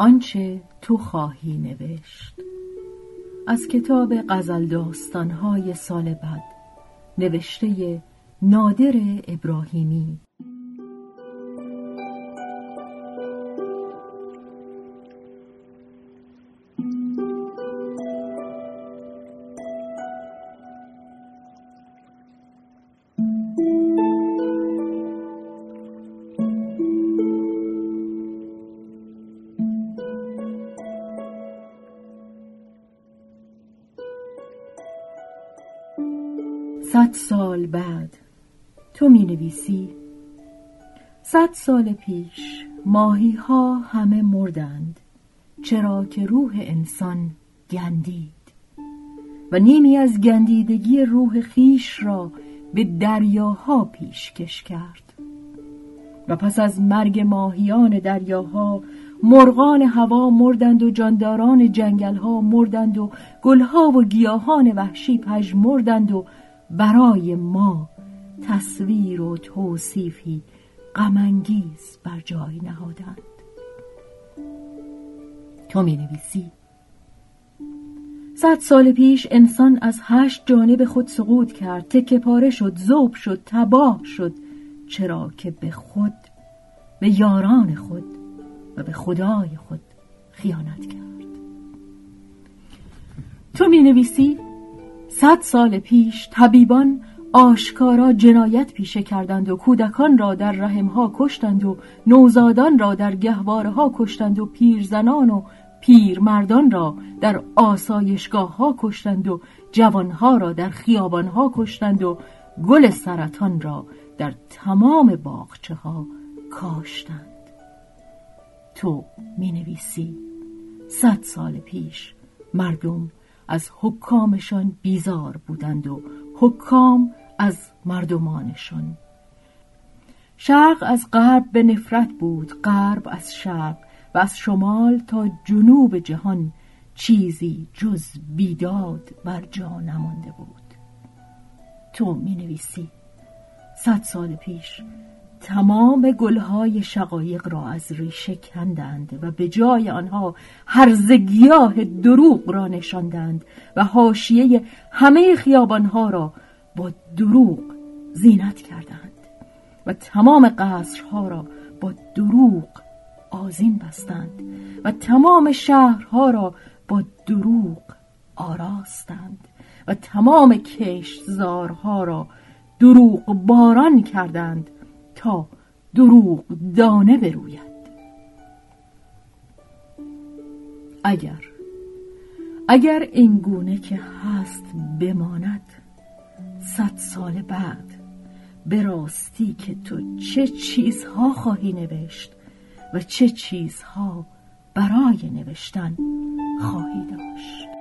آنچه تو خواهی نوشت. از کتاب غزل داستانهای سال بعد نوشته نادر ابراهیمی. صد سال بعد تو می نویسی صد سال پیش ماهی ها همه مردند چرا که روح انسان گندید. و نیمی از گندیدگی روح خیش را به دریاها پیشکش کرد. و پس از مرگ ماهیان دریاها مرغان هوا مردند و جانداران جنگلها مردند و گلها و گیاهان وحشی مردند و برای ما تصویر و توصیفی غمانگیز بر جای نهادند. تو می نویسی صد سال پیش انسان از هشت جانب خود سقوط کرد. تکه پاره شد زوب شد تباه شد. چرا که به خود به یاران خود و به خدای خود خیانت کرد. تو می نویسی صد سال پیش طبیبان آشکارا جنایت پیشه کردند و کودکان را در رحمها کشتند و نوزادان را در گهواره ها کشتند و پیرزنان و پیرمردان را در آسایشگاه ها کشتند و جوانها را در خیابان ها کشتند و گل سرطان را در تمام باغچه ها کاشتند. تو می نویسی صد سال پیش مردم از حکامشان بیزار بودند و حکام از مردمانشان. شرق از غرب به نفرت بود غرب از شرق و از شمال تا جنوب جهان چیزی جز بیداد بر جا نمانده بود. تو می نویسی. صد سال پیش تمام گلهای شقایق را از ریشه کندند و به جای آنها هرزگیاه دروغ را نشاندند و حاشیه همه خیابانها را با دروغ زینت کردند و تمام قصرها را با دروغ آزین بستند و تمام شهرها را با دروغ آراستند و تمام کشتزارها را دروغ باران کردند تا دروغ دانه بروید. اگر اگر این گونه که هست بماند صد سال بعد به راستی که تو چه چیزها خواهی نوشت و چه چیزها برای نوشتن خواهی داشت.